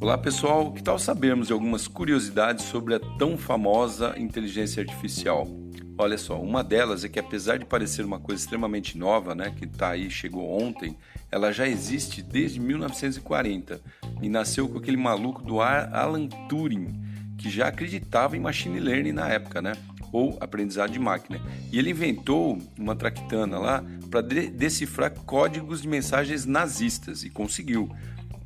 Olá pessoal, que tal sabermos algumas curiosidades sobre a tão famosa inteligência artificial? Olha só, uma delas é que apesar de parecer uma coisa extremamente nova, né, que está aí, chegou ontem, ela já existe desde 1940 e nasceu com aquele maluco do Alan Turing, que já acreditava em machine learning na época, né? Ou aprendizado de máquina. E ele inventou uma traquitana lá para de decifrar códigos de mensagens nazistas e conseguiu.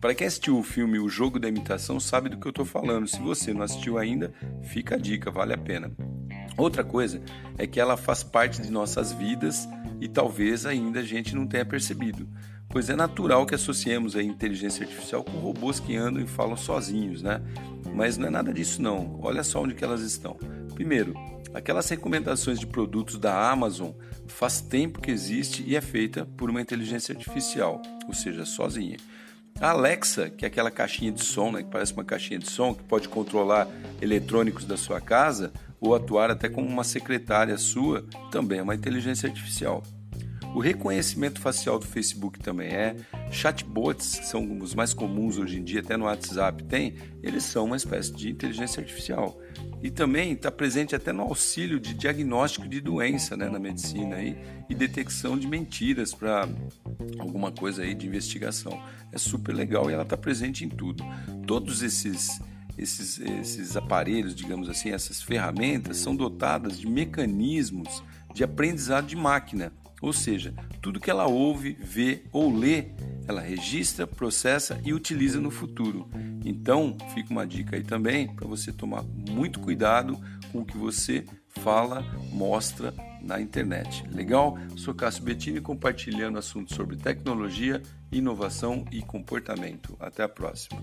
Para quem assistiu o filme O Jogo da Imitação sabe do que eu estou falando. Se você não assistiu ainda, fica a dica, vale a pena. Outra coisa é que ela faz parte de nossas vidas e talvez ainda a gente não tenha percebido, pois é natural que associemos a inteligência artificial com robôs que andam e falam sozinhos, né? Mas não é nada disso não. Olha só onde que elas estão. Primeiro, aquelas recomendações de produtos da Amazon faz tempo que existe e é feita por uma inteligência artificial, ou seja, sozinha. A Alexa, que é aquela caixinha de som, né, que parece uma caixinha de som, que pode controlar eletrônicos da sua casa ou atuar até como uma secretária sua, também é uma inteligência artificial. O reconhecimento facial do Facebook também é. Chatbots, que são os mais comuns hoje em dia, até no WhatsApp tem, eles são uma espécie de inteligência artificial. E também está presente até no auxílio de diagnóstico de doença né, na medicina aí, e detecção de mentiras para alguma coisa aí de investigação. É super legal e ela está presente em tudo. Todos esses esses, esses aparelhos, digamos assim, essas ferramentas são dotadas de mecanismos de aprendizado de máquina ou seja, tudo que ela ouve, vê ou lê, ela registra, processa e utiliza no futuro. Então, fica uma dica aí também para você tomar muito cuidado com o que você fala, mostra na internet. Legal? Sou Cássio Bettini compartilhando assuntos sobre tecnologia, inovação e comportamento. Até a próxima.